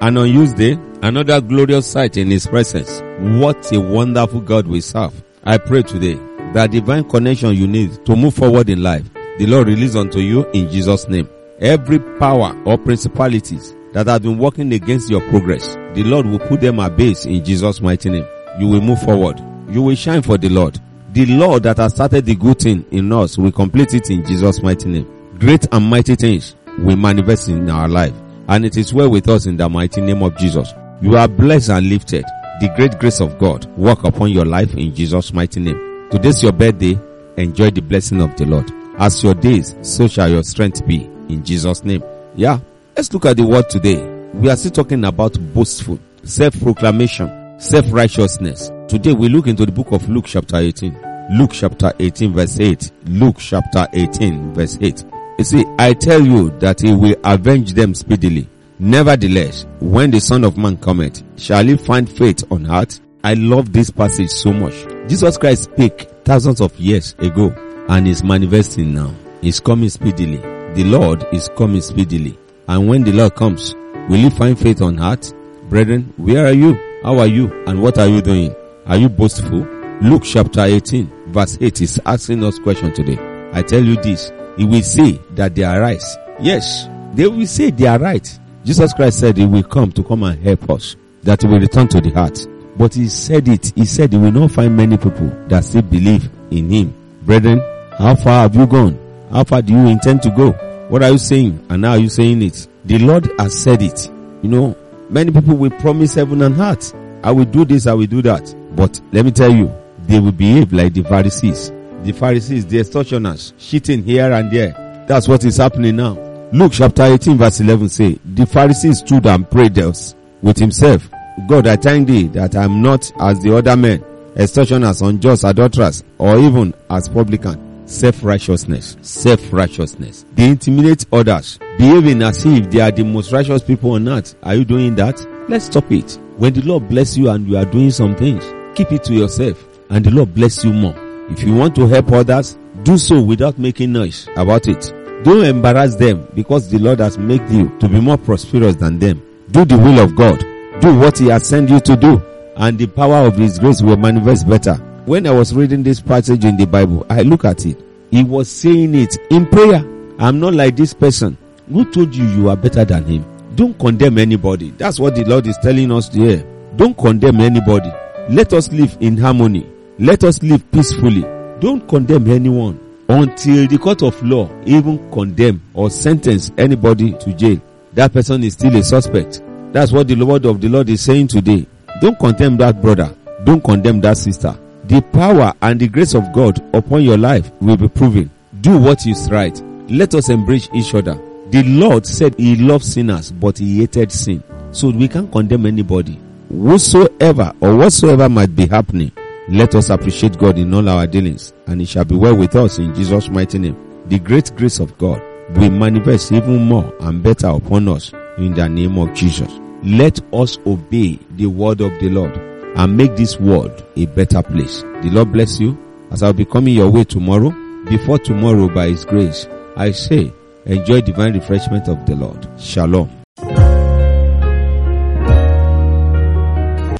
an unused day, another glorious sight in His presence. What a wonderful God we serve. I pray today that divine connection you need to move forward in life, the Lord release unto you in Jesus' name. Every power or principalities that have been working against your progress, the Lord will put them at base in Jesus' mighty name. You will move forward. You will shine for the Lord. The Lord that has started the good thing in us will complete it in Jesus' mighty name. Great and mighty things will manifest in our life. And it is well with us in the mighty name of Jesus. You are blessed and lifted. The great grace of God work upon your life in Jesus' mighty name. Today's your birthday. Enjoy the blessing of the Lord. As your days, so shall your strength be in Jesus' name. Yeah. Let's look at the word today. We are still talking about boastful, self-proclamation, self-righteousness. Today we look into the book of Luke chapter 18. Luke chapter 18 verse 8. Luke chapter 18 verse 8. You see, I tell you that he will avenge them speedily. Nevertheless, when the son of man cometh, shall he find faith on earth? I love this passage so much. Jesus Christ spoke thousands of years ago and is manifesting now. He's coming speedily. The Lord is coming speedily. And when the Lord comes, will he find faith on earth? Brethren, where are you? How are you? And what are you doing? Are you boastful? Luke chapter 18 verse 8 is asking us question today. I tell you this, he will say that they are right. Yes, they will say they are right. Jesus Christ said he will come to come and help us, that he will return to the heart. But he said it, he said he will not find many people that still believe in him. Brethren, how far have you gone? How far do you intend to go? What are you saying? And how are you saying it? The Lord has said it. You know, many people will promise heaven and earth. I will do this, I will do that. But let me tell you, they will behave like the Pharisees. The Pharisees, the extortioners, cheating here and there. That's what is happening now. Luke chapter 18 verse 11 say, the Pharisees stood and prayed thus with himself, God, I thank thee that I am not as the other men, extortioners, unjust, adulterers, or even as publican. Self-righteousness. Self-righteousness. They intimidate others, behaving as if they are the most righteous people on earth. Are you doing that? Let's stop it. When the Lord bless you and you are doing some things, keep it to yourself and the Lord bless you more. If you want to help others, do so without making noise about it. Don't embarrass them because the Lord has made you to be more prosperous than them. Do the will of God. Do what He has sent you to do and the power of His grace will manifest better. When I was reading this passage in the Bible, I look at it. He was saying it in prayer. I'm not like this person. Who told you you are better than him? Don't condemn anybody. That's what the Lord is telling us here. Don't condemn anybody. Let us live in harmony. Let us live peacefully. Don't condemn anyone until the court of law even condemn or sentence anybody to jail. That person is still a suspect. That's what the word of the Lord is saying today. Don't condemn that brother. Don't condemn that sister. The power and the grace of God upon your life will be proven. Do what is right. Let us embrace each other. The Lord said he loves sinners, but he hated sin. So we can't condemn anybody. Whosoever or whatsoever might be happening, let us appreciate God in all our dealings, and it shall be well with us in Jesus' mighty name. The great grace of God will manifest even more and better upon us in the name of Jesus. Let us obey the word of the Lord and make this world a better place. The Lord bless you as I'll be coming your way tomorrow. Before tomorrow, by His grace, I say, enjoy divine refreshment of the Lord. Shalom.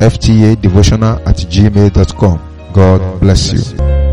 ftadevotional at gmail.com. God bless you.